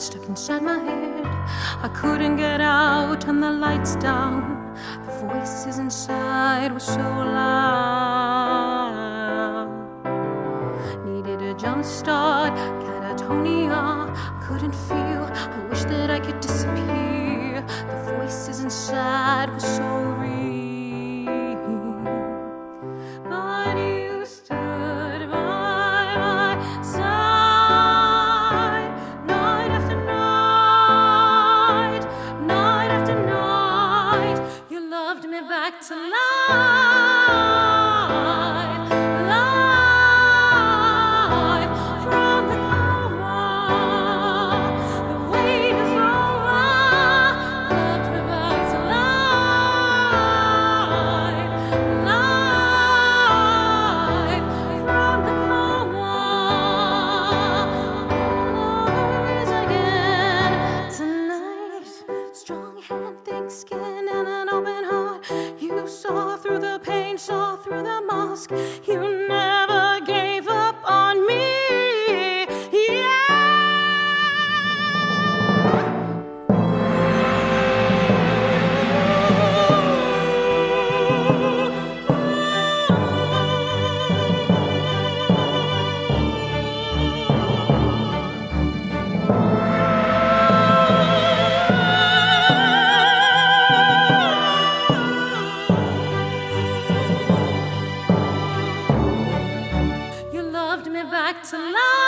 stuck inside my head. I couldn't get out, and the lights down. The voices inside were so loud. Needed a jump start, catatonia. Couldn't feel, I wish that I could back to life, life from the. The wait is over. Me back to life, life from the. All over again tonight. Strong hand. through the pain, saw through the mask. You never. to love.